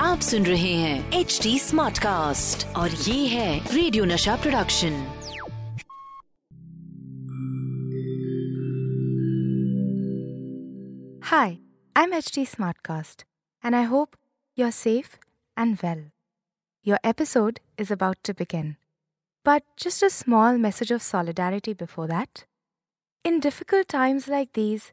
आप सुन रहे हैं एच डी स्मार्ट कास्ट और ये है radio Nasha production Hi, I'm HT Smartcast, and I hope you're safe and well. Your episode is about to begin. But just a small message of solidarity before that. In difficult times like these,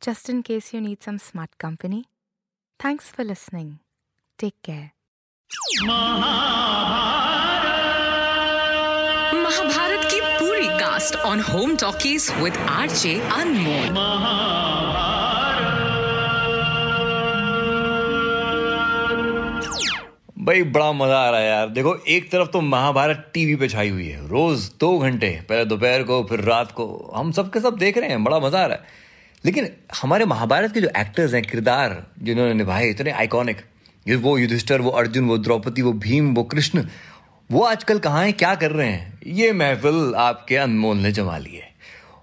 just in case you need some smart company. Thanks for listening. Take care. Mahabharat की पूरी cast on home talkies with RJ Anmol भाई बड़ा मज़ा आ रहा है यार देखो एक तरफ़ तो महाभारत टीवी पे छाई हुई है रोज दो घंटे पहले दोपहर को फिर रात को हम सब के सब देख रहे हैं बड़ा मज़ा आ रहा है लेकिन हमारे महाभारत के जो एक्टर्स हैं, किरदार जिन्होंने निभाए, इतने आइकॉनिक वो युधिष्ठर, वो अर्जुन, वो द्रौपदी, वो भीम, वो कृष्ण, वो आजकल कहाँ हैं, क्या कर रहे हैं? ये महफिल आपके अनमोल ने जमा ली है।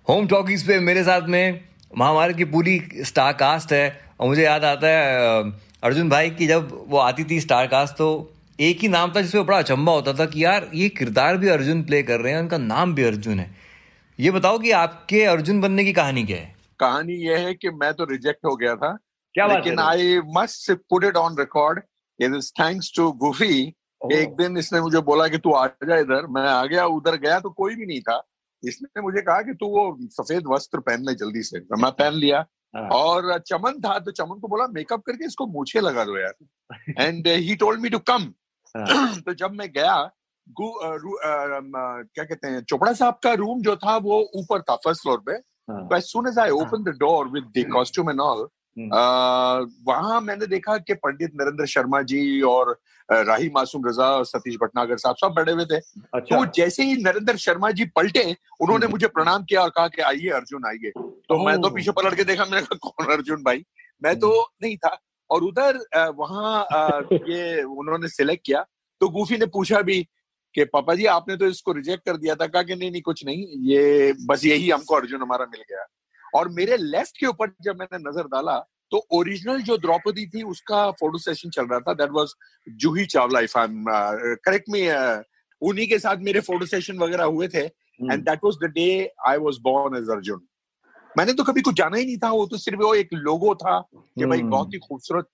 होम टॉकीज पे मेरे साथ में महाभारत की पूरी स्टार कास्ट है और मुझे याद आता है अर्जुन भाई की जब वो आती थी स्टार कास्ट तो एक ही नाम था जिसमें बड़ा अचंबा होता था कि यार, ये किरदार भी अर्जुन प्ले कर रहे हैं, उनका नाम भी अर्जुन है। ये बताओ कि आपके अर्जुन बनने की कहानी क्या है? कहानी ये है कि मैं तो रिजेक्ट हो गया था क्या लेकिन I must put it on record it is thanks to Gufi एक दिन इसने मुझे बोला कि तू आ जा इधर। मैं आ गया उधर गया तो कोई भी नहीं था। इसने मुझे कहा कि तू वो सफ़ेद वस्त्र पहन ले जल्दी से। तो मैं पहन लिया। हाँ। और चमन था तो चमन को बोला मेकअप करके इसको मूछे लगा दो यार. And he told me to come. तो जब मैं गया गु, अ, रू, अम, अ, क्या कहते हैं चोपड़ा साहब का रूम जो था वो ऊपर था फ़र्स्ट फ्लोर पे। So as soon as I opened the door with the costume and all, hmm. uh, वहाँ मैंने देखा कि पंडित नरेंद्र शर्मा जी और राही मासूम रजा और सतीश भटनागर साहब सब बैठे हुए थे। अच्छा। तो जैसे ही नरेंद्र शर्मा जी पलटे उन्होंने मुझे प्रणाम किया और कहा कि आइए अर्जुन आइए। तो मैं तो पीछे पलट के देखा मैंने कहा कौन अर्जुन भाई? मैं तो नहीं था। और उधर वहाँ ये उन्होंने सिलेक्ट किया। तो गूफी ने पूछा भी कि पापा जी आपने तो इसको रिजेक्ट कर दिया था कहा कि नहीं नहीं कुछ नहीं ये बस यही हमको अर्जुन हमारा मिल गया। और मेरे लेफ़्ट के ऊपर जब मैंने नज़र डाला तो ओरिजिनल जो द्रौपदी थी उसका फ़ोटो सेशन चल रहा था। That was Juhi Chawla if I am correct me उन्हीं के साथ मेरे फ़ोटो सेशन वगैरह हुए थे। And that was the day I was born as Arjun मैंने तो कभी कुछ जाना ही नहीं था वो तो सिर्फ़ वो एक लोगो था कि भाई हम्म। बहुत ही खूबसूरत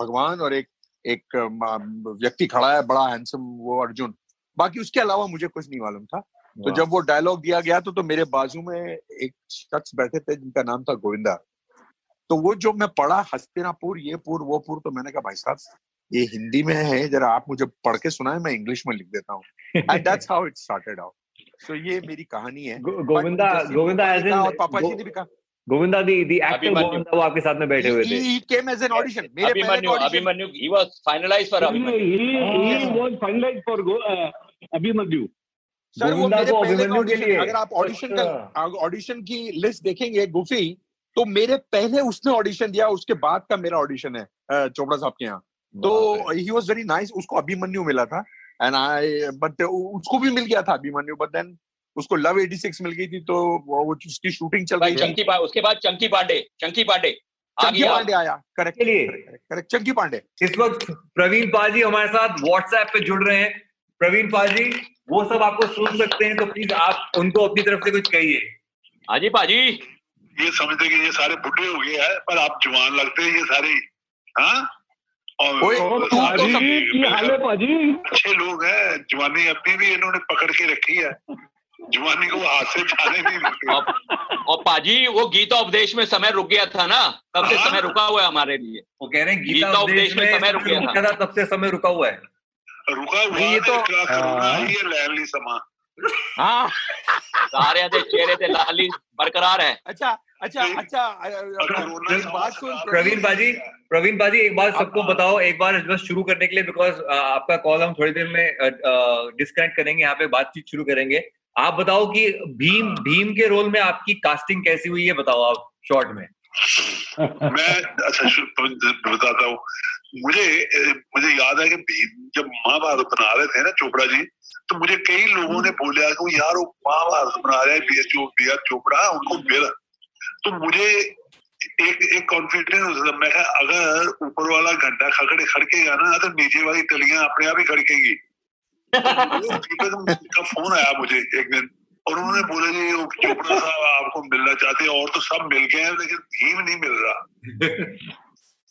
भगवान और एक एक व्यक्ति खड़ा है बड़ा हैंडसम वो अर्जुन बाकी उसके अलावा मुझे कुछ नहीं मालूम था। तो जब वो डायलॉग दिया गया तो, तो मेरे बाजू में एक शख्स बैठे थे जिनका नाम था गोविंदा। तो वो जो मैं पढ़ा हस्तिनापुर ये पुर वो पुर तो मैंने कहा भाई साहब ये हिंदी में है जरा आप मुझे पढ़ के सुनाए मैं इंग्लिश में लिख देता हूँ। And that's how it started out so ये मेरी कहानी है। गोविंदा गोविंदा एज इन और पापा जी ने भी कहा। Govinda the the actor Govinda वो आपके साथ में बैठे हुए थे। He came as an audition. मेरे पहले Abhimanyu, का audition Abhimanyu, he was finalized for he, Abhimanyu. he, Abhimanyu. Sir वो मेरे पहले के लिए। अगर आप ऑडिशन। का ऑडिशन की लिस्ट देखेंगे गुफी तो मेरे पहले उसने ऑडिशन दिया उसके बाद का मेरा ऑडिशन है चोपड़ा साहब के यहाँ। तो ही वाज वेरी नाइस उसको अभिमन्यु मिला था। एंड आई बट उसको भी मिल गया था अभिमन्यु बट देन उसको लव 86 मिल गई थी तो वो उसकी शूटिंग चल रही थी चंकी उसके बाद चंकी पांडे चंकी पांडे। चंकी पांडे आया करेक्ट करेक्ट चंकी पांडे। इस वक्त प्रवीण पाजी हमारे साथ व्हाट्सएप पे जुड़ रहे हैं। प्रवीण पाजी वो सब आपको सुन सकते हैं तो प्लीज़ आप उनको अपनी तरफ़ से कुछ कहिए। हाँ जी पाजी। ये समझते कि ये सारे बुढ़े हो गए हैं पर आप जवान लगते हैं ये सारे हाँ? और ओए, तो पाजी। अच्छे लोग हैं जवानी अपनी भी इन्होंने पकड़ के रखी है। जवानी को हाथ से जाने नहीं देते। और, और पाजी वो गीता उपदेश में समय रुक गया था ना? तब से हाँ। समय रुका हुआ है हमारे लिए? वो कह रहे हैं गीता उपदेश में समय रुक गया था। तब से समय रुका हुआ है? रुका हुआ नहीं, ये क्या करूँगा। ये लैन ली समा हाँ सारे दे चेहरे ते लाली बरकरार है अच्छा अच्छा प्रवीण बाजी प्रवीण बाजी एक बार सबको। बताओ एक बार बस शुरू करने के लिए बिकॉज़ आपका कॉल हम थोड़ी देर में डिस्कनेक्ट करेंगे यहाँ पे बातचीत शुरू करेंगे आप बताओ कि भीम भीम के रोल में आपकी कास्टिंग कैसी हुई है बताओ आप शॉर्ट में मैं अच्छा बताता हूँ मुझे मुझे याद है कि भीम जब महाभारत बना रहे थे ना चोपड़ा जी तो मुझे कई लोगों ने बोला कि यार वो महाभारत बना रहे B H B R Chopra, उनको मिल। तो मुझे एक एक कॉन्फिडेंस मैं कहा, अगर ऊपर वाला घंटा खड़े खड़केगा ना तो नीचे वाली तलियाँ अपने आप ही खड़केंगी। का फ़ोन आया मुझे एक दिन, और उन्होंने बोला जी चोपड़ा साहब, आपको मिलना चाहते हैं, और तो सब मिल गए हैं, लेकिन भीम नहीं मिल रहा।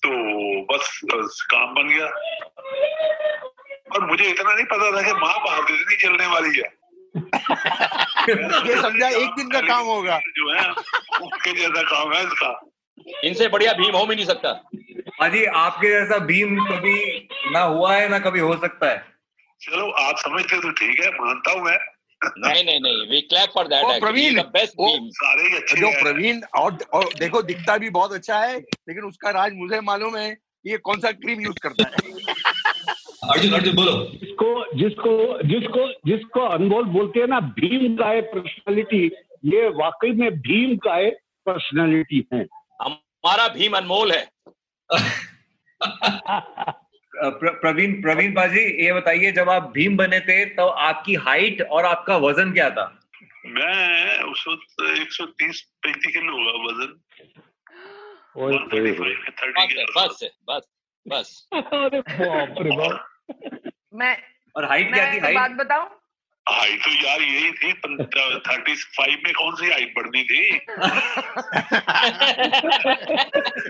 तो बस, बस काम बन गया। और मुझे इतना नहीं पता था कि महाभारत इतनी चलने वाली है। ये समझा एक दिन का काम होगा। जो है उसके जैसा काम है इसका। इनसे बढ़िया भीम हो भी नहीं सकता। बाजी आपके जैसा भीम कभी ना हुआ है ना कभी हो सकता है। चलो आप समझते तो ठीक है मानता हूँ मैं। नहीं नहीं नहीं we clap for that Praveen, best ओ, सारे अच्छे जो प्रवीण और और देखो दिखता भी बहुत अच्छा है लेकिन उसका राज मुझे मालूम है ये कौन सा क्रीम यूज़ करता है। अर्जुन अर्जुन बोलो। जिसको जिसको जिसको जिसको अनमोल बोलते हैं ना भीम का है पर्सनालिटी ये वाकई में भीम का है पर्सनालिटी है। हमारा भीम अनमोल है। प्रवीण प्रवीण बाजी ये बताइए जब आप भीम बने थे तो आपकी हाइट और आपका वज़न क्या था? मैं उस वक्त एक सौ तीस पैंतीस किलो होगा वज़न। बस बस बस मैं और हाइट क्या थी? हाइट बात बताऊँ? हाइट तो यार यही थी थर्टी फाइव में कौन सी हाइट बढ़नी थी?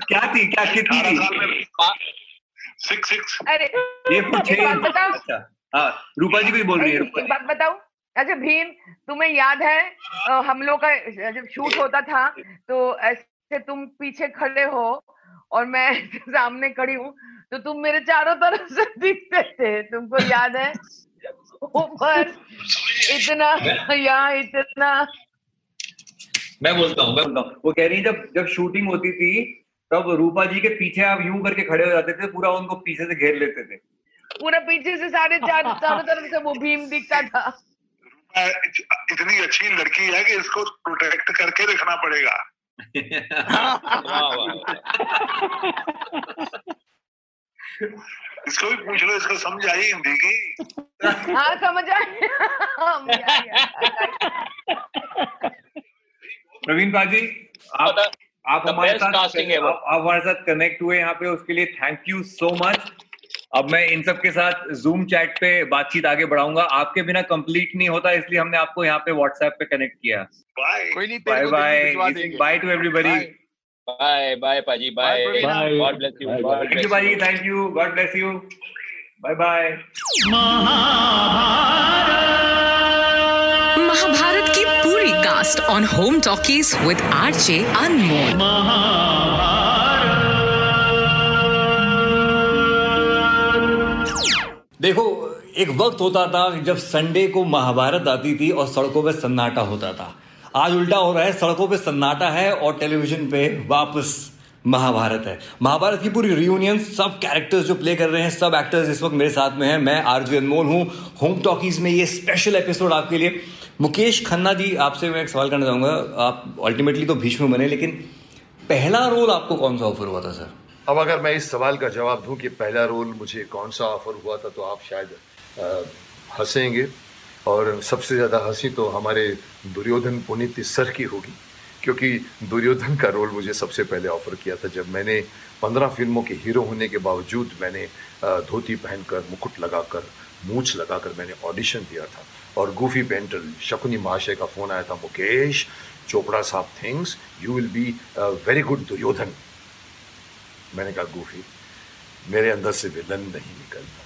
क्या थी क्या कितनी? सिक्स सिक्स अरे ये कुछ बताऊँ अच्छा। हाँ रूपा जी भी बोल रही है एक रूपा एक बात बताऊँ अच्छा भीम तुम्हें याद है हम लोग का जब शूट होता था तो ऐसे तुम पीछे खड़े हो और मैं सामने खड़ी हूँ तो तुम मेरे चारों तरफ़ से दिखते थे। तुमको याद है? ऊपर इतना यहाँ इतना। मैं बोलता हूँ मैं बोलता हूँ। वो कह रही जब जब शूटिंग होती थी तब रूपा जी के पीछे आप यूँ करके खड़े हो जाते थे पूरा उनको पीछे से घेर लेते थे। पूरा पीछे से सारे चार चारों तरफ़ से वो भीम दिखता था। इतनी अच्छी लड़की है कि इसको प्रोटेक्ट करके रखना पड़ेगा। वाह वाह इसको भी पूछ लो इसको समझ आई हिंदी की? हाँ समझ आए हाँ, प्रवीण बाजी आप आप हमारे साथ आप हमारे साथ कनेक्ट हुए यहाँ पे उसके लिए थैंक यू सो मच अब मैं इन सब के साथ जूम चैट पे बातचीत आगे बढ़ाऊँगा। आपके बिना कंप्लीट नहीं होता इसलिए हमने आपको यहाँ पे व्हाट्सएप पे कनेक्ट किया। Bye bye bye to everybody bye bye पाजी bye Bye, Bye. God bless you thank you बाजी thank you God bless you bye bye पूरी cast on home talkies with RJ Anmol देखो, एक वक्त होता था जब संडे को महाभारत आती थी और सड़कों पे सन्नाटा होता था। आज उल्टा हो रहा है, सड़कों पे सन्नाटा है और टेलीविज़न पे वापस महाभारत है। महाभारत की पूरी रियूनियन सब कैरेक्टर्स जो प्ले कर रहे हैं, सब एक्टर्स इस वक्त मेरे साथ में हैं। मैं आरजे अनमोल हूँ। होम टॉकीज में ये स्पेशल एपिसोड आपके लिए मुकेश खन्ना जी, आपसे मैं एक सवाल करना चाहूँगा। आप अल्टीमेटली तो भीष्म बने, लेकिन पहला रोल आपको कौन सा ऑफ़र हुआ था सर अब अगर मैं इस सवाल का जवाब दूँ कि पहला रोल मुझे कौन सा ऑफ़र हुआ था तो आप शायद हंसेंगे। और सबसे ज़्यादा हँसी तो हमारे दुर्योधन पुनीत सर की होगी, क्योंकि दुर्योधन का रोल मुझे सबसे पहले ऑफ़र किया था। जब मैंने पंद्रह फ़िल्मों के हीरो होने के बावजूद मैंने धोती पहनकर, मुकुट लगाकर, मूछ लगाकर मैंने ऑडिशन दिया था। और गूफी पेंटर शकुनी महाशय का फ़ोन आया था, मुकेश चोपड़ा साहब things you will be very good Duryodhan. मैंने कहा गूफी मेरे अंदर से विलन नहीं निकलता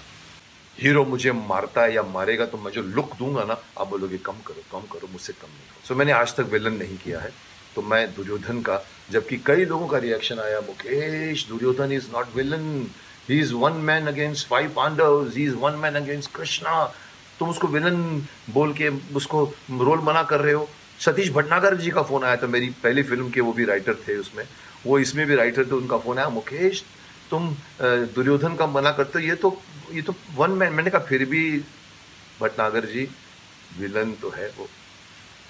हीरो मुझे मारता है या मारेगा तो मैं जो लुक दूँगा ना, आप बोलोगे, कम करो कम करो, मुझसे कम नहीं सो मैंने आज तक विलन नहीं किया है। तो मैं दुर्योधन का, जबकि कई लोगों का रिएक्शन आया, Mukesh, Duryodhan is not villain he is one man against five Pandav he is one man against Krishna तुम उसको विलन बोल के उसको रोल मना कर रहे हो? सतीश भटनागर जी का फ़ोन आया था, मेरी पहली फ़िल्म के वो भी राइटर थे उसमें। वो इसमें भी राइटर थे, उनका फ़ोन आया, मुकेश, तुम दुर्योधन का मना करते हो? ये तो ये तो वन मैन मैंने कहा, फिर भी भटनागर जी विलन तो है वो,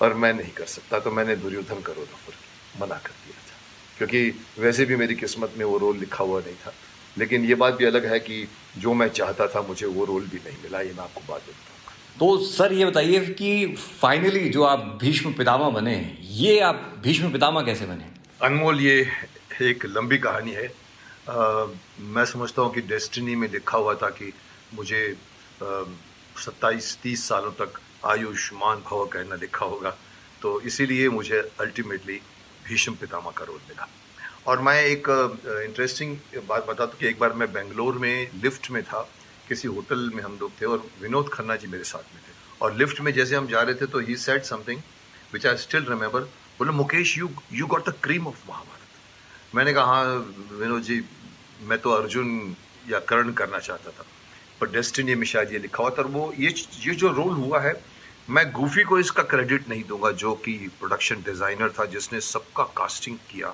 और मैं नहीं कर सकता तो मैंने दुर्योधन का रोल ऑफ़र मना कर दिया था। क्योंकि वैसे भी मेरी किस्मत में वो रोल लिखा हुआ नहीं था। लेकिन ये बात भी अलग है कि जो मैं चाहता था, मुझे वो रोल भी नहीं मिला, ये मैं आपको बात बताऊँगा। तो सर ये बताइए कि फाइनली जो आप भीष्म पितामह बने ये आप भीष्म पितामह कैसे बने? अनमोल ये एक लंबी कहानी है। आ, मैं समझता हूँ कि डेस्टिनी में लिखा हुआ था कि मुझे सत्ताईस तीस सालों तक आयुष्मान भव कहना लिखा होगा। तो इसीलिए मुझे अल्टीमेटली भीष्म पितामह का रोल मिला। और मैं एक इंटरेस्टिंग बात बता दूँ कि एक बार मैं बेंगलोर में लिफ्ट में था। किसी होटल में हम लोग थे और विनोद खन्ना जी मेरे साथ में थे। और लिफ्ट में जैसे हम जा रहे थे तो he said something which I still remember बोले, Mukesh you you got the cream of Mahabharat मैंने कहा हाँ विनोद जी, मैं तो अर्जुन या करण करना चाहता था। पर डेस्टिनी में शायद ये लिखा हुआ था वो, ये ये जो रोल हुआ है, मैं गूफी को इसका क्रेडिट नहीं दूँगा, जो कि प्रोडक्शन डिज़ाइनर था, जिसने सबका कास्टिंग किया।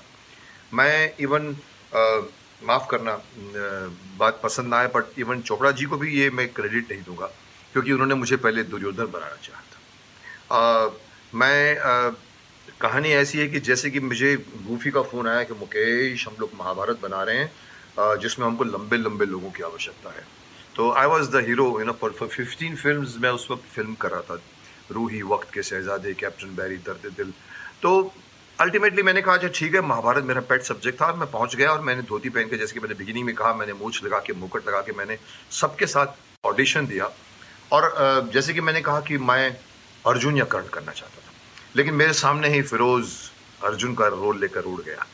मैं इवन माफ़ करना बात पसंद ना आए बट इवन चोपड़ा जी को भी ये मैं क्रेडिट नहीं दूँगा क्योंकि उन्होंने मुझे पहले दुर्योधन बनाना चाहा था। आ, मैं आ, कहानी ऐसी है कि जैसे कि मुझे गूफी का फ़ोन आया कि मुकेश हम लोग महाभारत बना रहे हैं जिसमें हमको लंबे लंबे लोगों की आवश्यकता है। तो I was the hero you know for fifteen film मैं उस वक्त फ़िल्म कर रहा था रूही वक्त के शहजादे कैप्टन बैरी दर्द दिल तो अल्टीमेटली मैंने कहा अच्छा ठीक है, महाभारत मेरा पेट सब्जेक्ट था और मैं पहुँच गया और मैंने धोती पहन के, जैसे कि मैंने बिगिनिंग में कहा, मैंने मूछ लगा के, मुकट लगा के, मैंने सबके साथ ऑडिशन दिया और जैसे कि मैंने कहा कि मैं अर्जुन या कर्ण करना चाहता था, लेकिन मेरे सामने ही फिरोज अर्जुन का रोल लेकर उड़ गया।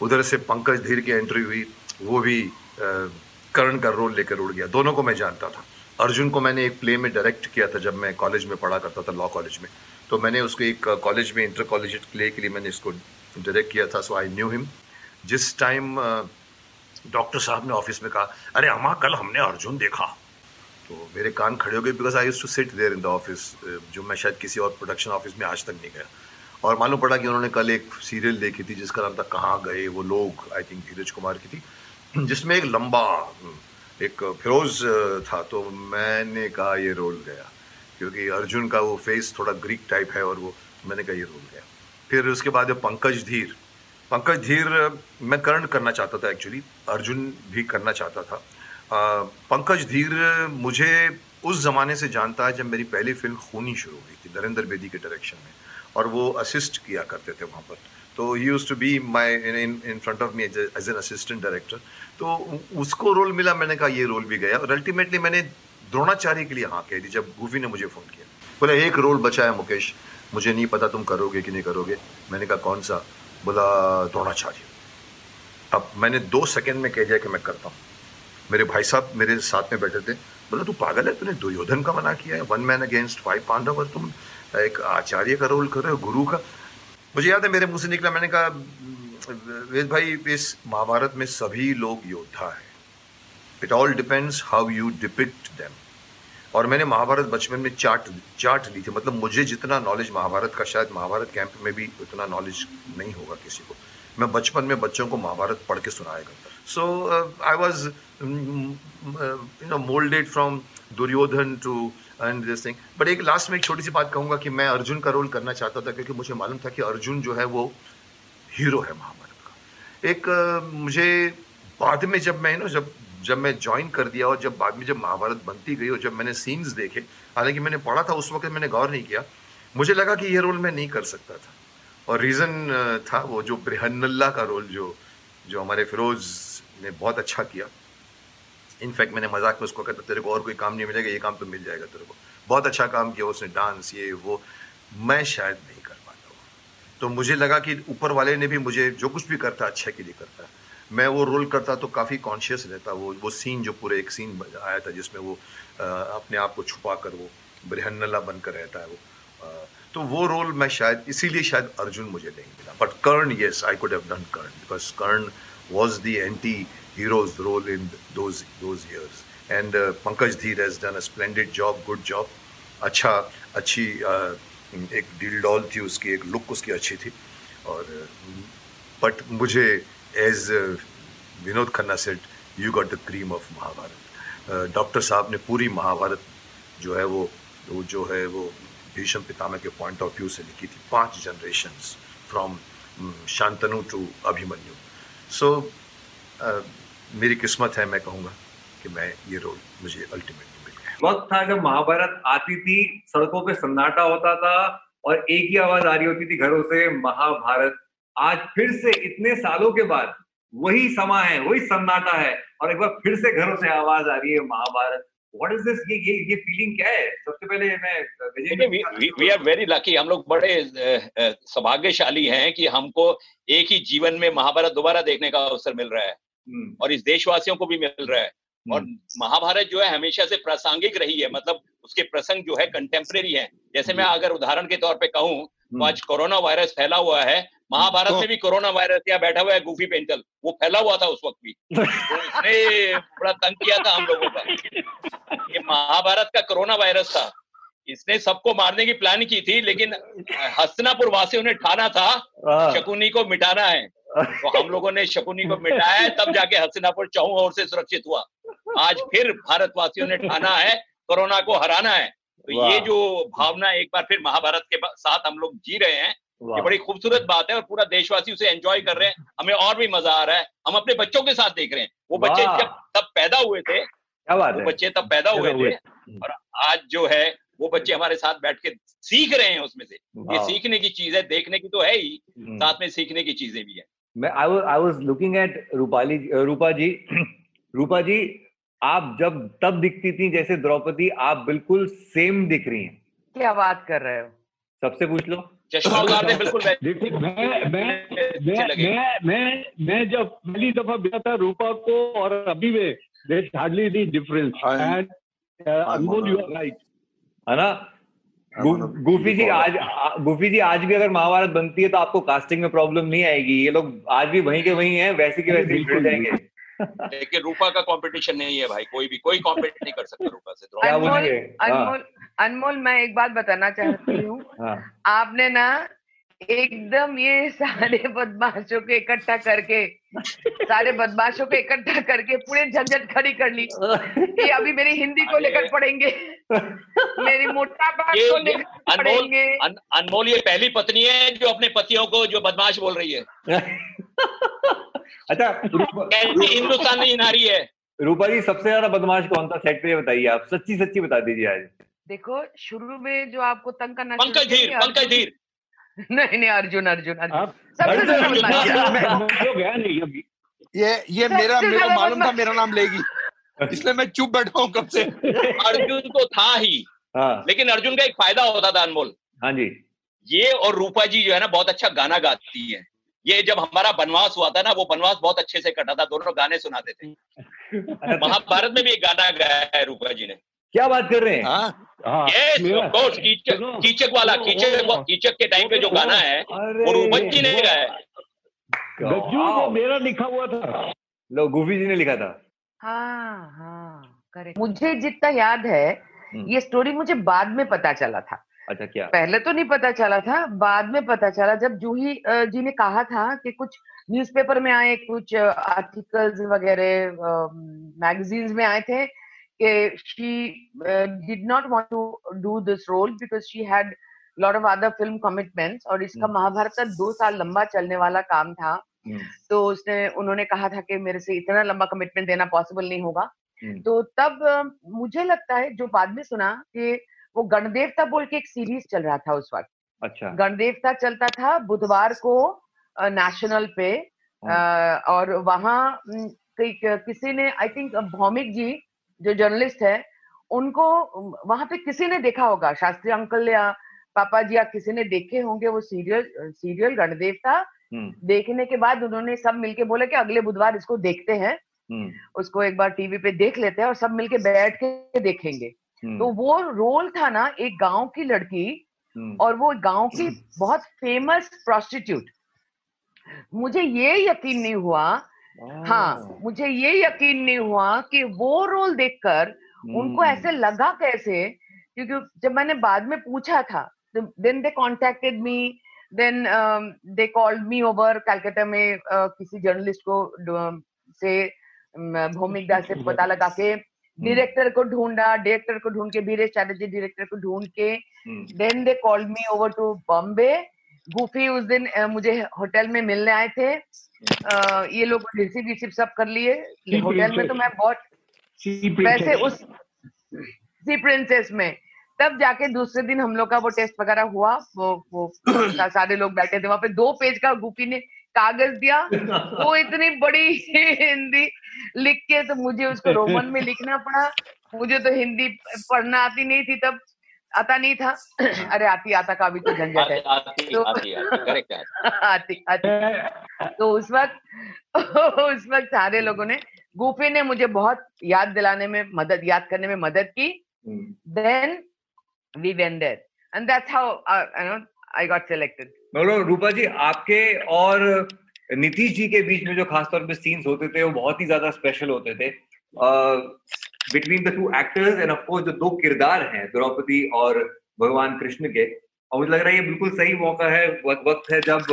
उधर से पंकज धीर की एंट्री हुई, वो भी कर्ण का रोल लेकर उड़ गया, दोनों को मैं जानता था। अर्जुन को मैंने एक प्ले में डायरेक्ट किया था जब मैं कॉलेज में पढ़ा करता था लॉ कॉलेज में। तो मैंने उसको एक कॉलेज में इंटर कॉलेज प्ले के लिए मैंने इसको डायरेक्ट किया था सो आई न्यू हिम जिस टाइम डॉक्टर साहब ने ऑफ़िस में कहा, अरे अम्मा, कल हमने अर्जुन देखा। तो मेरे कान खड़े हो गए because I used to sit there in the office जो मैं शायद किसी और प्रोडक्शन ऑफ़िस में आज तक नहीं गया। और मालूम पड़ा कि उन्होंने कल एक सीरियल देखी थी, जिसका नाम था कहाँ गए वो लोग आई थिंक धीरज कुमार की थी। जिसमें एक लंबा एक फिरोज था तो मैंने कहा ये रोल गया। क्योंकि अर्जुन का वो फेस थोड़ा ग्रीक टाइप है और वो, मैंने कहा ये रोल गया। फिर उसके बाद पंकज धीर पंकज धीर मैं कर्ण करना चाहता था एक्चुअली अर्जुन भी करना चाहता था। पंकज धीर मुझे उस जमाने से जानता है जब मेरी पहली फ़िल्म खूनी शुरू हुई थी, नरेंद्र बेदी के डायरेक्शन में। और वो असिस्ट किया करते थे वहाँ पर। तो he used to be my in front of me as an assistant director तो उसको रोल मिला, मैंने कहा ये रोल भी गया। और अल्टीमेटली मैंने द्रोणाचार्य के लिए हाँ कह दी, जब गूफी ने मुझे फ़ोन किया। बोला, एक रोल बचा है मुकेश, मुझे नहीं पता तुम करोगे कि नहीं करोगे। मैंने कहा, कौन सा? बोला, द्रोणाचार्य। अब मैंने दो सेकेंड में कह दिया कि मैं करता हूँ। मेरे भाई साहब मेरे साथ में बैठे थे। बोला, तू पागल है, तूने दुर्योधन का मना किया है। One man against five Pandav और तुम एक आचार्य का रोल कर रहे हो, गुरु का। मुझे याद है मेरे मुँह से निकला, मैंने कहा वेद भाई, इस महाभारत में सभी लोग योद्धा हैं। It all depends how you depict them और मैंने महाभारत बचपन में चाट चाट ली थी। मतलब मुझे जितना नॉलेज महाभारत का, शायद महाभारत कैंप में भी उतना नॉलेज नहीं होगा किसी को। मैं बचपन में बच्चों को महाभारत पढ़ के सुनाया करता। So I was you know moulded from Duryodhan to and this thing but एक लास्ट में एक छोटी सी बात कहूँगा कि मैं अर्जुन का रोल करना चाहता था, क्योंकि मुझे मालूम था कि अर्जुन जो है वो हीरो है महाभारत का। एक मुझे बाद में जब मैं, ना, जब जब मैं ज्वाइन कर दिया और जब बाद में जब महाभारत बनती गई और जब मैंने सीन्स देखे, हालाँकि मैंने पढ़ा था, उस वक्त मैंने गौर नहीं किया, मुझे लगा कि ये रोल मैं नहीं कर सकता था। और रीज़न था वो जो ब्रहन्नल्ला का रोल जो जो हमारे फिरोज ने बहुत अच्छा किया। इनफैक्ट मैंने मज़ाक में उसको कहता तेरे को और कोई काम नहीं मिलेगा, ये काम तो मिल जाएगा तेरे को। बहुत अच्छा काम किया, उसने डांस ये, वो। मैं शायद नहीं। तो मुझे लगा कि ऊपर वाले ने भी मुझे जो कुछ भी करता अच्छे के लिए करता। मैं वो रोल करता तो काफ़ी कॉन्शियस रहता वो वो सीन जो पूरे एक सीन आया था जिसमें वो आ, अपने आप को छुपा कर वो बृहन्नला बनकर रहता है वो। आ, तो वो रोल मैं शायद इसीलिए शायद अर्जुन मुझे नहीं मिला। But Karna yes I could have done Karna because Karna was the anti heroes role in those those years and Pankaj Dheer has done a splendid job good job अच्छा अच्छी uh, एक डील डॉल थी, उसकी एक look उसकी अच्छी थी। और बट मुझे as Vinod Khanna set you got the cream of Mahabharat doctor साहब ने पूरी महाभारत जो है वो वो जो है वो भीष्म पितामह के पॉइंट ऑफ़ व्यू से लिखी थी, पाँच generation from Shantanu to Abhimanyu. So मेरी किस्मत है, मैं कहूँगा कि मैं ये रोल मुझे गया वक्त था जब महाभारत आती थी सड़कों पे सन्नाटा होता था और एक ही आवाज़ आ रही होती थी घरों से महाभारत आज फिर से इतने सालों के बाद वही समा है वही सन्नाटा है। और एक बार फिर से घरों से आवाज़ आ रही है महाभारत व्हाट इज़ दिस ये ये ये फीलिंग क्या है? सबसे पहले मैं वी आर वेरी लकी हम लोग बड़े सौभाग्यशाली हैं कि हमको एक ही जीवन में महाभारत दोबारा देखने का अवसर मिल रहा है। हम्म। और इस देशवासियों को भी मिल रहा है। और हम्म। महाभारत जो है हमेशा से प्रासंगिक रही है मतलब उसके प्रसंग जो है कंटेम्प्रेरी है। जैसे मैं अगर उदाहरण के तौर पे कहूँ तो आज कोरोना वायरस फैला हुआ है। महाभारत तो, में भी कोरोना वायरस या बैठा हुआ है गुफी पेंटल वो फैला हुआ था उस वक्त भी। तो उसने बड़ा तंग किया था हम लोगों का। ये महाभारत का कोरोना वायरस था। इसने सबको मारने की प्लान की थी लेकिन हस्तनापुर वासियों ने ठाना था हाँ। शकुनी को मिटाना है। तो हम लोगों ने शकुनी को मिटाया है तब जाके हस्तनापुर चौहू ओर से सुरक्षित हुआ। आज फिर भारतवासियों ने ठाना है कोरोना को हराना है। तो ये जो भावना एक बार फिर महाभारत के साथ हम लोग जी रहे हैं ये बड़ी खूबसूरत बात है और पूरा देशवासी उसे एंजॉय कर रहे हैं। हमें और भी मज़ा आ रहा है। हम अपने बच्चों के साथ देख रहे हैं। वो बच्चे जब तब पैदा हुए थे क्या बात वो बच्चे तब पैदा हुए थे। और आज जो है वो बच्चे हमारे साथ बैठ के सीख रहे हैं उसमें से। ये सीखने की चीज़ है देखने की तो है ही हम्म। साथ में सीखने की चीज़ें भी है। मैं I was looking at Rupali Rupa ji Rupa ji आप जब तब दिखती थी जैसे द्रौपदी आप बिल्कुल सेम दिख रही हैं। क्या बात कर रहे हो? सबसे पूछ लो। चश्मा उतार दे बिल्कुल देखिए मैं मैं मैं मैं मैं मैं जब पहली दफ़ा मिला था रूपा को और अभी में there hardly any difference and Anmol you are right है ना? गुफी जी आज गुफी जी आज भी अगर महाभारत बनती है तो आपको कास्टिंग में प्रॉब्लम नहीं आएगी। ये लोग आज भी वहीं के वहीं हैं वैसे के वैसे ही जाएँगे। लेकिन रूपा का कंपटीशन नहीं है भाई कोई भी कोई कॉम्पिट नहीं कर सकता रूपा से। अनमोल हाँ। अनमोल अनमोल मैं एक बात बताना चाहती हूँ। हाँ। आपने ना एकदम ये सारे बदमाशों के इकट्ठा करके सारे बदमाशों को इकट्ठा करके पूरे झंझट खड़ी कर ली कि अभी मेरी हिंदी को लेकर पढ़ेंगे मेरी मोटापा को लेकर पढ़ेंगे। अनमोल ये पहली पत्नी है जो अपने पतियों को जो बदमाश बोल रही है। अच्छा हिंदुस्तानी नारी है? रूपा जी सबसे ज़्यादा बदमाश कौन था? सेट पे बताइए आप सच्ची सच्ची बता दीजिए आज। देखो शुरू में जो आपको तंग करना पंकज धीर पंकज धीर। नहीं नहीं अर्जुन अर्जुन अर्जुन। ये ये मेरा मेरा मालूम था मेरा नाम लेगी। इसलिए मैं चुप बैठा हूँ कब से। अर्जुन तो था ही। हाँ। लेकिन अर्जुन का एक फ़ायदा होता था अनमोल। हाँ जी। ये और रूपा जी जो है ना बहुत अच्छा गाना गाती है। ये जब हमारा बनवास हुआ था ना वो बनवास बहुत अच्छे से कटा था। दोनों गाने सुनाते थे। महाभारत में भी एक गाना गाया है रूपा जी ने। क्या बात कर रहे हैं? हाँ, हाँ, कीचक कीचक वाला कीचक कीचक के टाइम पे जो गाना है वो रूपा जी ने गाया तो मेरा लिखा हुआ था। लो गुफी जी ने लिखा था। हाँ हाँ करेक्ट मुझे जितना याद है हम्म। ये स्टोरी मुझे बाद में पता चला था। अच्छा क्या? पहले तो नहीं पता चला था बाद में पता चला जब जूही जी ने कहा था कि कुछ न्यूज़पेपर में आए कुछ आर्टिकल्स वगैरह मैगजीन्स में आए थे कि she did not want to do this role because she had lot of other film commitments और इसका हम्म। महाभारत का दो साल लंबा चलने वाला काम था हम्म। तो उसने उन्होंने कहा था कि मेरे से इतना लंबा कमिटमेंट देना पॉसिबल नहीं होगा हम्म। तो तब मुझे लगता है जो बाद में सुना कि वो गणदेवता बोल के एक सीरीज़ चल रहा था उस वक्त अच्छा गणदेवता चलता था बुधवार को नेशनल पे हाँ। और वहाँ किसी ने आई थिंक भौमिक जी जो जर्नलिस्ट है उनको वहाँ पे किसी ने देखा होगा शास्त्री अंकल या पापा जी या किसी ने देखे होंगे वो सीरियल सीरियल गणदेव था हम्म। देखने के बाद उन्होंने सब मिलके बोला कि अगले बुधवार इसको देखते हैं। हम्म। उसको एक बार टीवी पे देख लेते हैं और सब मिलके बैठ के देखेंगे। हम्म, तो वो रोल था ना एक गाँव की लड़की और वो गाँव की बहुत फ़ेमस प्रोस्टिट्यूट मुझे ये यकीन नहीं हुआ हाँ मुझे ये यकीन नहीं हुआ कि वो रोल देखकर उनको हम्म, ऐसे लगा कैसे क्योंकि जब मैंने बाद में पूछा था then they contacted me then they called me over Calcutta में uh, किसी जर्नलिस्ट को से भौमिक दास से पता लगा के डायरेक्टर को ढूंढा डायरेक्टर को ढूंढ के वीरेश चैटर्जी डायरेक्टर को ढूंढ के हम्म, then they called me over to Bombay Gufi उस दिन मुझे होटल में मिलने आए थे। uh, ये लोग रिसीव रिसीव सब कर लिए। होटल में तो मैं बहुत वैसे उस सी प्रिंसेस में। तब जाके दूसरे दिन हम लोग का वो टेस्ट वगैरह हुआ। वो वो सारे लोग बैठे थे। वहाँ पे दो पेज का गुफी ने कागज़ दिया। वो इतनी बड़ी हिंदी लिख के तो मुझे उसको रोमन में लिखना पड़ा। मुझे तो हिंदी पढ़ना आती नहीं थी तब। आता नहीं था। अरे आती आता का भी तो झंझट है। आती तो- आती आती करेक्ट है आती। आती तो उस वक्त उस वक्त सारे लोगों ने गुफी ने मुझे बहुत याद दिलाने में मदद याद करने में मदद की। Then we there and that's how you know I got selected मतलब रूपा जी आपके और नीतीश जी के बीच में जो खासतौर पे सीन्स होते थे वो बहुत ही ज़्यादा स्पेशल होते थे। Between the two actors and of course जो दो किरदार हैं, द्रौपदी और भगवान कृष्ण के, और मुझे लग रहा है ये बिल्कुल सही मौका है वक्त है जब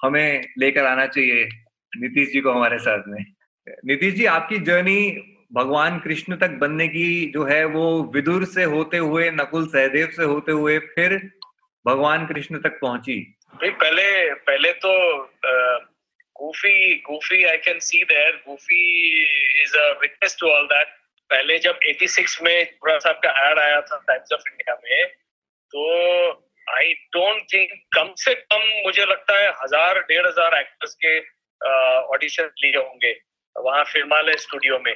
हमें लेकर आना चाहिए नीतीश जी को हमारे साथ में। नीतीश जी, आपकी जर्नी भगवान कृष्ण तक बनने की जो है, वो विदुर से होते हुए, नकुल सहदेव से होते हुए, फिर भगवान कृष्ण तक पहुँची। पहले पहले तो Gufi Gufi I can see there Gufi is a witness to all that पहले जब 86 में खुरा साहब का एड आया था टाइम्स ऑफ़ इंडिया में तो आई डोंट थिंक कम से कम मुझे लगता है हज़ार डेढ़ हज़ार एक्टर्स के ऑडिशन लिए होंगे वहाँ फिल्मालय स्टूडियो में।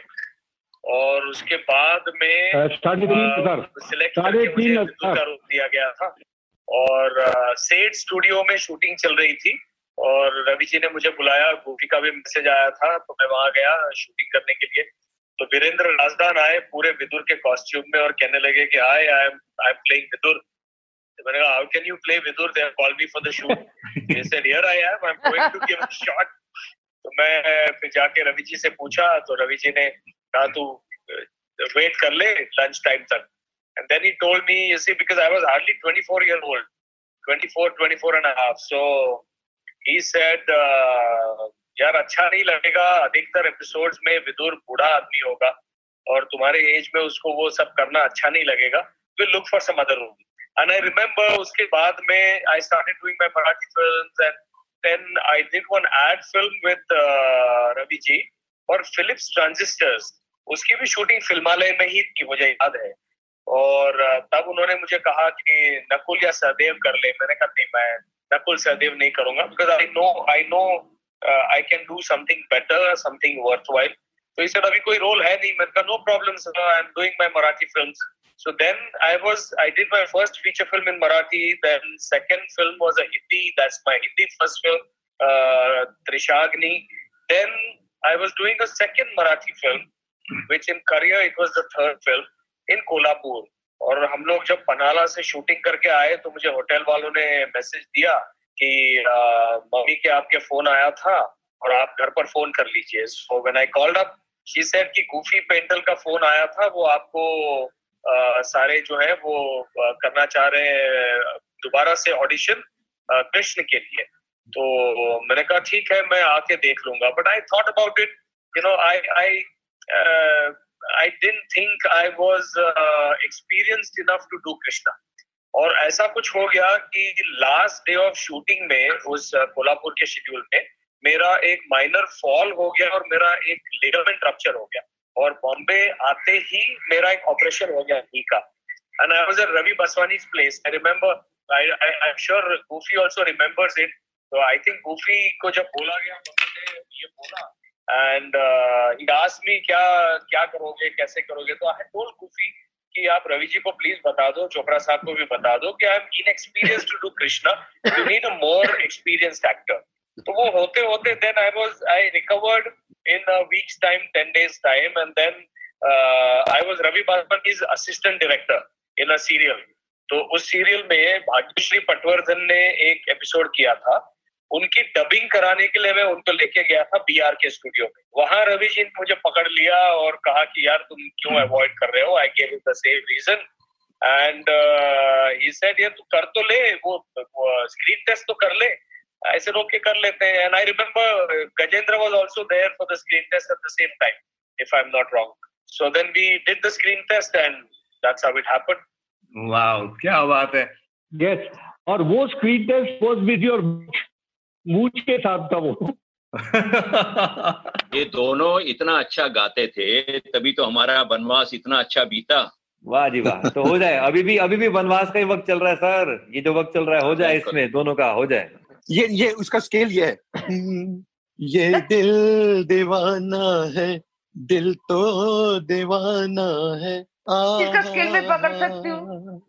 और उसके बाद में सिलेक्ट दिया गया था। और सेठ स्टूडियो में शूटिंग चल रही थी। और रवि जी ने मुझे बुलाया गोपी का भी मैसेज आया था तो मैं वहाँ गया शूटिंग करने के लिए। तो वीरेंद्र राजदान आए पूरे विदुर के कॉस्ट्यूम में और कहने लगे कि I I am I am playing Vidur. तो मैंने कहा how can you play Vidur? They call me for the shoot they said here I am I am going to give a shot तो मैं फिर जाके रवि जी से पूछा तो रवि जी ने कहा तू वेट कर ले लंच टाइम तक. And then he told me, you see, because I was hardly 24 year old, 24, 24 and a half. So he said, uh, यार अच्छा नहीं लगेगा। अधिकतर एपिसोड्स में विदुर बूढ़ा आदमी होगा और तुम्हारे एज में उसको वो सब करना अच्छा नहीं लगेगा। Will look for some other role and I remember उसके बाद में I started doing my Marathi films and then I did one ad film with Ravi ji और फिलिप्स ट्रांजिस्टर्स उसकी भी शूटिंग फिल्मालय में ही थी, मुझे याद है। और तब उन्होंने मुझे कहा कि नकुल या सहदेव कर ले। मैंने कहा, नहीं, मैं नकुल सहदेव नहीं करूँगा because I know I know I can do something better something worthwhile तो इस अभी कोई रोल है नहीं मैंने कहा no problem I am doing my Marathi film So then I was, I did my first feature film in Marathi. Then second film was a Hindi. That's my Hindi first film, uh, Trishagni. Then I was doing a second Marathi film, which in Korea it was the third film in Kolhapur. और हम लोग जब पनाला से shooting करके आए तो मुझे hotel वालों ने मैसेज दिया कि मम्मी के आपके फ़ोन आया था और आप घर पर फ़ोन कर लीजिए। So when I called up she said कि गूफी पेंटल का फ़ोन आया था वो आपको अ, सारे जो है वो करना चाह रहे हैं दोबारा से ऑडिशन कृष्ण के लिए। तो मैंने कहा ठीक है मैं आके देख लूँगा। But I thought about it you know I I I didn't think I was experienced enough to do Krishna और ऐसा कुछ हो गया कि लास्ट डे ऑफ़ शूटिंग में उस अ, कोल्हापुर के शेड्यूल में मेरा एक माइनर फॉल हो गया और मेरा एक लिगामेंट रप्चर हो गया और बॉम्बे आते ही मेरा एक ऑपरेशन हो गया नी का and I was at Ravi Baswani's place. I remember, I, I, I'm sure Goofy also remembers it. So I think Goofy को जब बोला गया ने ये बोला uh, he asked me क्या क्या करोगे कैसे करोगे तो आई told Goofy कि आप रवि जी को प्लीज़ बता दो, चोपड़ा साहब को भी बता दो कि I am inexperience to do Krishna you need a more experienced actor तो वो होते होते then I was I recovered in a weeks time 10 days time and then I was Ravi Burman is assistant director in a serial तो उस serial में भाग्यश्री पटवर्धन ने एक episode किया था उनकी डबिंग कराने के लिए मैं उनको लेके गया था बीआर के स्टूडियो में। वहाँ रवि जी ने मुझे पकड़ लिया और कहा कि यार तुम क्यों अवॉइड कर रहे हो? I gave the same reason and he said यार तू कर तो ले वो, वो स्क्रीन टेस्ट तो कर ले ऐसे रोक के कर लेते हैं। And I remember Gajendra was also there for the screen test at the same time if I am not wrong so then we did the screen test and that's how it happened wow क्या बात है। Yes और वो screen test was with your मूछ के साथ था वो। ये दोनों इतना अच्छा गाते थे तभी तो हमारा वनवास इतना अच्छा बीता। वाह जी वाह तो हो जाए। अभी भी अभी भी वनवास का ही वक्त चल रहा है सर। ये जो वक्त चल रहा है हो जाए इसमें दोनों का हो जाए। ये ये उसका स्केल ये है। ये दिल दीवाना है दिल तो दीवाना है। किसका स्केल में पकड़ सकती हूँ?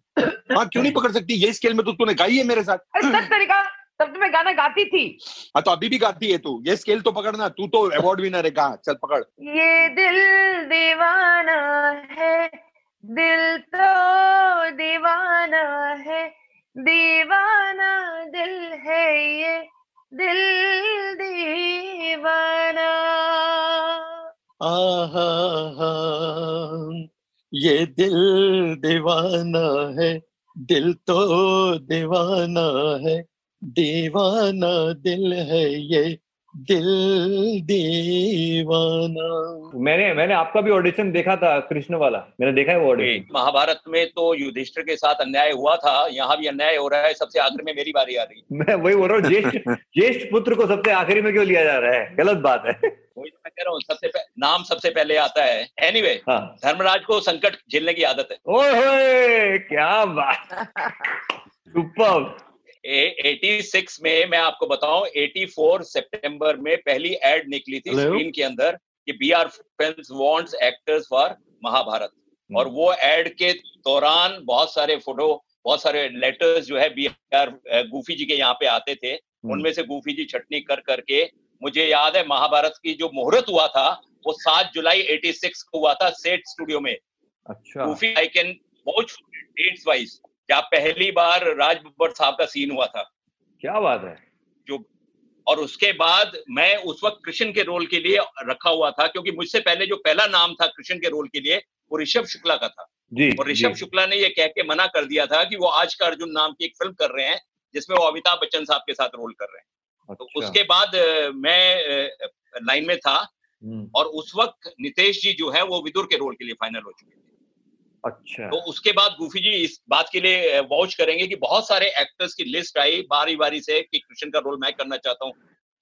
हाँ क्यों नहीं पकड़ सकती? ये स्केल में तो तूने गाई है मेरे साथ। अरे तरीका तब तो मैं गाना गाती थी। हाँ तो अभी भी गाती है तू। ये स्केल तो पकड़ना तू तो अवार्ड विनर है कहा? चल पकड़। ये दिल दीवाना है दिल तो दीवाना है दीवाना दिल है ये दिल दीवाना। आहा ये दिल दीवाना है दिल तो दीवाना है दीवाना दिल है ये दिल दीवाना। मैंने मैंने आपका भी ऑडिशन देखा था कृष्ण वाला। मैंने देखा है वो ऑडिशन महाभारत में तो युधिष्ठिर के साथ अन्याय हुआ था यहाँ भी अन्याय हो रहा है सबसे आखिर में मेरी बारी आ रही है। मैं वही बोल रहा हूँ ज्येष्ठ ज्येष्ठ पुत्र को सबसे आखिरी में क्यों लिया जा रहा है? गलत बात है। वही तो मैं कह रहा हूँ सबसे पह, नाम सबसे पहले आता है। एनीवे anyway, हाँ। धर्मराज को संकट झेलने की आदत है। ओए क्या बात। सुपर एटी सिक्स में मैं आपको बताऊँ एटी फोर सितंबर में पहली एड निकली थी स्क्रीन के अंदर कि B R film wants actors for Mahabharat. और वो एड के दौरान बहुत सारे फ़ोटो बहुत सारे लेटर्स जो है बी आर गुफी जी के यहाँ पे आते थे। उनमें से गुफी जी छटनी कर करके मुझे याद है महाभारत की जो मुहूर्त हुआ था वो सात जुलाई 86 को हुआ था सेट स्टूडियो में। अच्छा। Gufi I can watch dates wise. जहाँ पहली बार राज बब्बर साहब का सीन हुआ था? क्या बात है? जो और उसके बाद मैं उस वक्त कृष्ण के रोल के लिए रखा हुआ था क्योंकि मुझसे पहले जो पहला नाम था कृष्ण के रोल के लिए वो ऋषभ शुक्ला का था। जी और ऋषभ शुक्ला ने ये कह के मना कर दिया था कि वो आज का अर्जुन नाम की एक फ़िल्म कर रहे हैं जिसमें वो अमिताभ बच्चन साहब के साथ रोल कर रहे हैं। अच्छा। तो उसके बाद मैं लाइन में था और उस वक्त नितेश जी जो है वो विदुर के रोल के लिए फाइनल हो चुके थे। अच्छा। तो उसके बाद गुफी जी इस बात के लिए वॉच करेंगे कि बहुत सारे एक्टर्स की लिस्ट आई बारी बारी से कि कृष्ण का रोल मैं करना चाहता हूँ।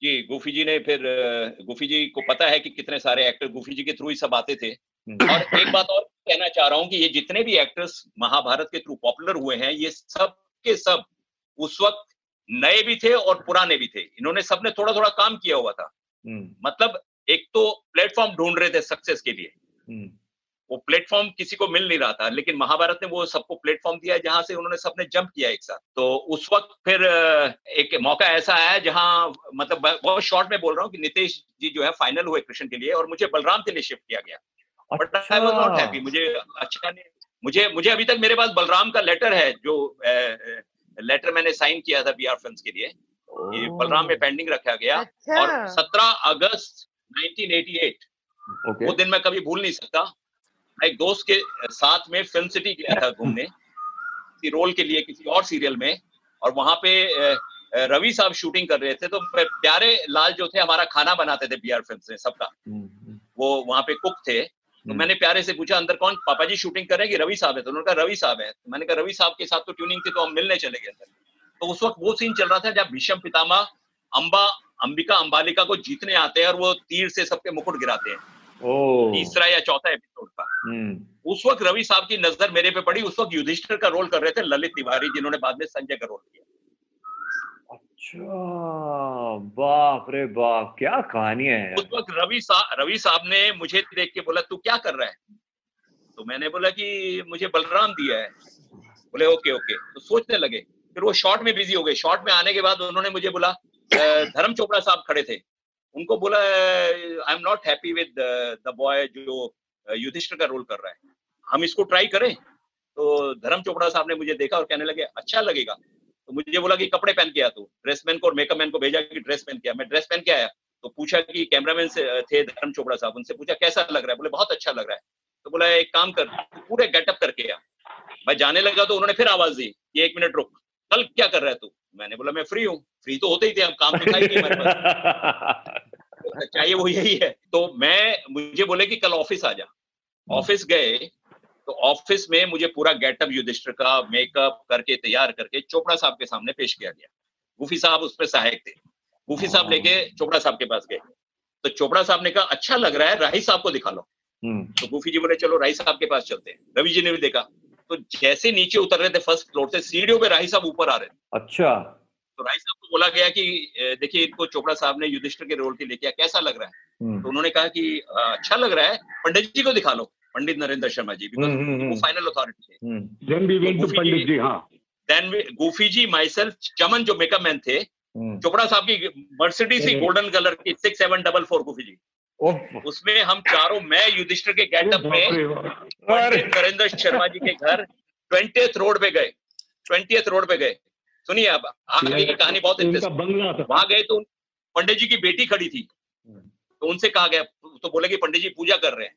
जी गुफी जी ने फिर गुफी जी को पता है कि कितने सारे एक्टर गुफी जी के थ्रू ही सब आते थे। और एक बात और कहना चाह रहा हूँ कि ये जितने भी एक्टर्स महाभारत के थ्रू पॉपुलर हुए हैं ये सब के सब उस वक्त नए भी थे और पुराने भी थे। इन्होंने सबने थोड़ा थोड़ा काम किया हुआ था। मतलब एक तो प्लेटफॉर्म ढूंढ रहे थे सक्सेस के लिए। वो प्लेटफॉर्म किसी को मिल नहीं रहा था लेकिन महाभारत ने वो सबको प्लेटफॉर्म दिया जहाँ से उन्होंने सबने जंप किया एक साथ। तो उस वक्त फिर एक मौका ऐसा आया जहाँ मतलब बहुत शॉर्ट में बोल रहा हूँ कि नितेश जी जो है फाइनल हुए कृष्ण के लिए और मुझे बलराम के लिए शिफ्ट किया गया। But I was not happy मुझे अच्छा नहीं मुझे मुझे अभी तक मेरे पास बलराम का लेटर है जो लेटर मैंने साइन किया था बी आर फ़िल्म के लिए। ये बलराम में पेंडिंग रखा गया अच्छा। और 17 अगस्त 1988 वो दिन मैं कभी भूल नहीं सकता। एक दोस्त के साथ में फ़िल्म सिटी गया था घूमने किसी रोल के लिए किसी और सीरियल में और वहाँ पे रवि साहब शूटिंग कर रहे थे तो प्यारे लाल जो थे हमारा खाना बनाते थे बीआर फ़िल्म से सबका। वो वहाँ पे कुक थे तो मैंने प्यारे से पूछा अंदर कौन? पापा जी शूटिंग कर रहे हैं कि रवि साहब है? तो उन्होंने कहा रवि साहब है। तो मैंने कहा रवि साहब के साथ तो ट्यूनिंग थी तो हम मिलने चले गए अंदर तो उस वक्त वो सीन चल रहा था जब भीषम पितामा अंबा अंबिका अंबालिका को जीतने आते हैं और वो तीर से सबके मुकुट गिराते हैं। तीसरा या चौथा एपिसोड का उस वक्त रवि साहब की नज़र मेरे पे पड़ी उस वक्त युधिष्ठिर का रोल कर रहे थे ललित तिवारी जिन्होंने बाद में संजय का रोल किया। अच्छा बाप रे बाप क्या कहानी है उस वक्त रवि साहब रवि साहब ने मुझे देख के बोला तू क्या कर रहा है? तो मैंने बोला कि मुझे बलराम दिया है। बोले ओके ओके। तो सोचने लगे। फिर वो शॉर्ट में बिज़ी हो गए। शॉर्ट में आने के बाद उन्होंने मुझे बोला धर्म चोपड़ा साहब खड़े थे। उनको बोला I am not happy with the boy जो युधिष्ठिर का रोल कर रहा है। हम इसको ट्राई करें? तो धर्म चोपड़ा साहब ने मुझे देखा और कहने लगे अच्छा लगेगा। तो मुझे बोला कि, कपड़े पहन के आया तू। ड्रेसमैन को और मेकअप मैन को भेजा कि ड्रेस पहन के आया मैं ड्रेस पहन के आया। तो पूछा कि कैमरामैन से थे धर्म चोपड़ा साहब? उनसे पूछा, कैसा लग रहा है? बोले, बहुत अच्छा लग रहा है। तो बोला, एक काम कर पूरे गेटअप करके आ। मैं जाने लगा तो उन्होंने फिर आवाज़ दी कि, एक मिनट रुक, कल क्या कर रहा है तू? मैंने बोला, मैं फ्री हूँ। फ्री तो होते ही थे, अब काम तो नहीं हमारे पास। चाहिए वो यही है। तो मैं मुझे बोले कि कल ऑफ़िस आ जा। ऑफ़िस गए तो ऑफ़िस में मुझे पूरा गेटअप युधिष्ठिर का मेकअप करके तैयार करके चोपड़ा साहब के सामने पेश किया गया। गुफी साहब उसमें सहायक थे। गुफी साहब लेके चोपड़ा साहब के पास गए। तो चोपड़ा साहब ने कहा अच्छा लग रहा है राही साहब को दिखा लो। हम्म। तो गुफी जी बोले चलो राही साहब के पास चलते हैं। रवि जी ने भी देखा। तो जैसे नीचे उतर रहे थे फ़र्स्ट फ्लोर से सीढ़ियों पे राही साहब ऊपर आ रहे थे। अच्छा। तो राही साहब को बोला गया कि देखिए इनको चोपड़ा साहब ने युधिष्ठिर के रोल के लिए किया कैसा लग रहा है? हम्म। तो उन्होंने कहा कि अच्छा लग रहा है पंडित जी को दिखा लो पंडित नरेंद्र शर्मा जी बिकॉज़ हम्म, वो फाइनल अथॉरिटी थे। Then Gufi ji myself Chaman जो मेकअप मैन थे चोपड़ा साहब की मर्सिडीज थी गोल्डन कलर की six seven double four Gufi ji. उसमें हम चारों मैं युधिष्ठिर के गेटअप में नरेंद्र शर्मा जी के घर ट्वेंटी रोड पे गए ट्वेंटी रोड पे गए। सुनिए अब आगे की कहानी बहुत इंटरेस्टिंग वहाँ गए तो पंडित जी की बेटी खड़ी थी। तो उनसे कहा गया तो बोले कि पंडित जी पूजा कर रहे हैं।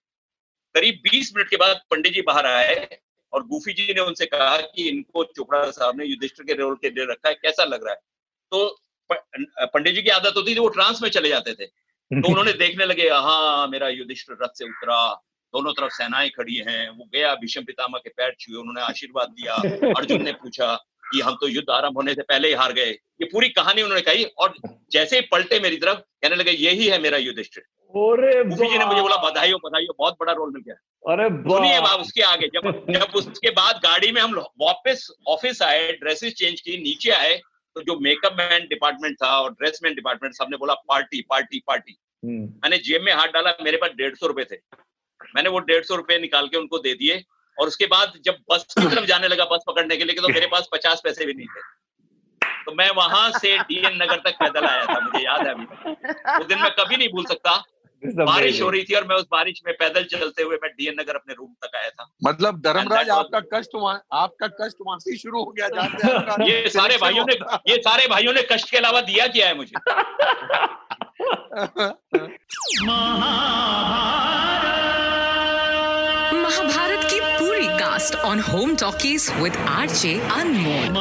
करीब 20 मिनट के बाद पंडित जी बाहर आए और गुफी जी ने उनसे कहा कि इनको चोपड़ा साहब ने युधिष्ठिर के रोल के लिए रखा है कैसा लग रहा है? तो पंडित जी की आदत होती थी वो ट्रांस में चले जाते थे। तो उन्होंने देखने लगे हाँ मेरा युधिष्ठिर रथ से उतरा। दोनों तरफ़ सेनाएँ खड़ी हैं। वो गया भीष्म पितामह के पैर छुए उन्होंने आशीर्वाद दिया अर्जुन ने पूछा कि हम तो युद्ध आरंभ होने से पहले ही हार गए। ये पूरी कहानी उन्होंने कही और जैसे ही पलटे मेरी तरफ़ कहने लगे यही है मेरा युधिष्ठिर जी ने मुझे बोला बधाई हो बधाई हो बहुत बड़ा रोल मिल गया। अरे सुनिए बाब उसके आगे जब जब उसके बाद गाड़ी में हम वापस ऑफ़िस आए ड्रेसेस चेंज की नीचे आए तो जो मेकअप मैन डिपार्टमेंट था और ड्रेस मैन डिपार्टमेंट सबने बोला पार्टी पार्टी पार्टी। हम्म। मैंने जेब में हाथ डाला मेरे पास डेढ़ सौ रुपए थे। मैंने वो डेढ़ सौ रुपए निकाल के उनको दे दिए और उसके बाद जब बस की तरफ़ जाने लगा बस पकड़ने के लिए तो मेरे पास पचास पैसे भी नहीं थे। तो मैं वहाँ से डीएन नगर तक पैदल आया था मुझे याद है अभी। वो दिन मैं कभी नहीं भूल सकता। बारिश हो रही थी और मैं उस बारिश में पैदल चलते हुए मैं डीएन नगर अपने रूम तक आया था। मतलब धर्मराज आपका कष्ट आपका कष्ट वहाँ से शुरू हो गया ये सारे भाइयों ने ये सारे भाइयों ने कष्ट के अलावा दिया क्या है मुझे? महाभारत। की पूरी cast on home talkies with RJ Anmol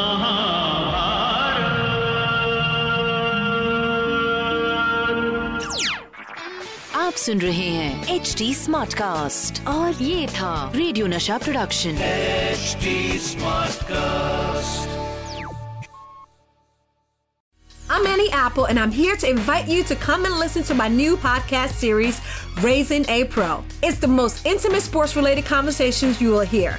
आप सुन रहे हैं एच डी स्मार्ट कास्ट और ये था radio Nasha production H smart cast I'm Annie Apple, and I'm here to invite you to come and listen to my new podcast series, Raising a Pro. It's the most intimate sports related conversations you will hear.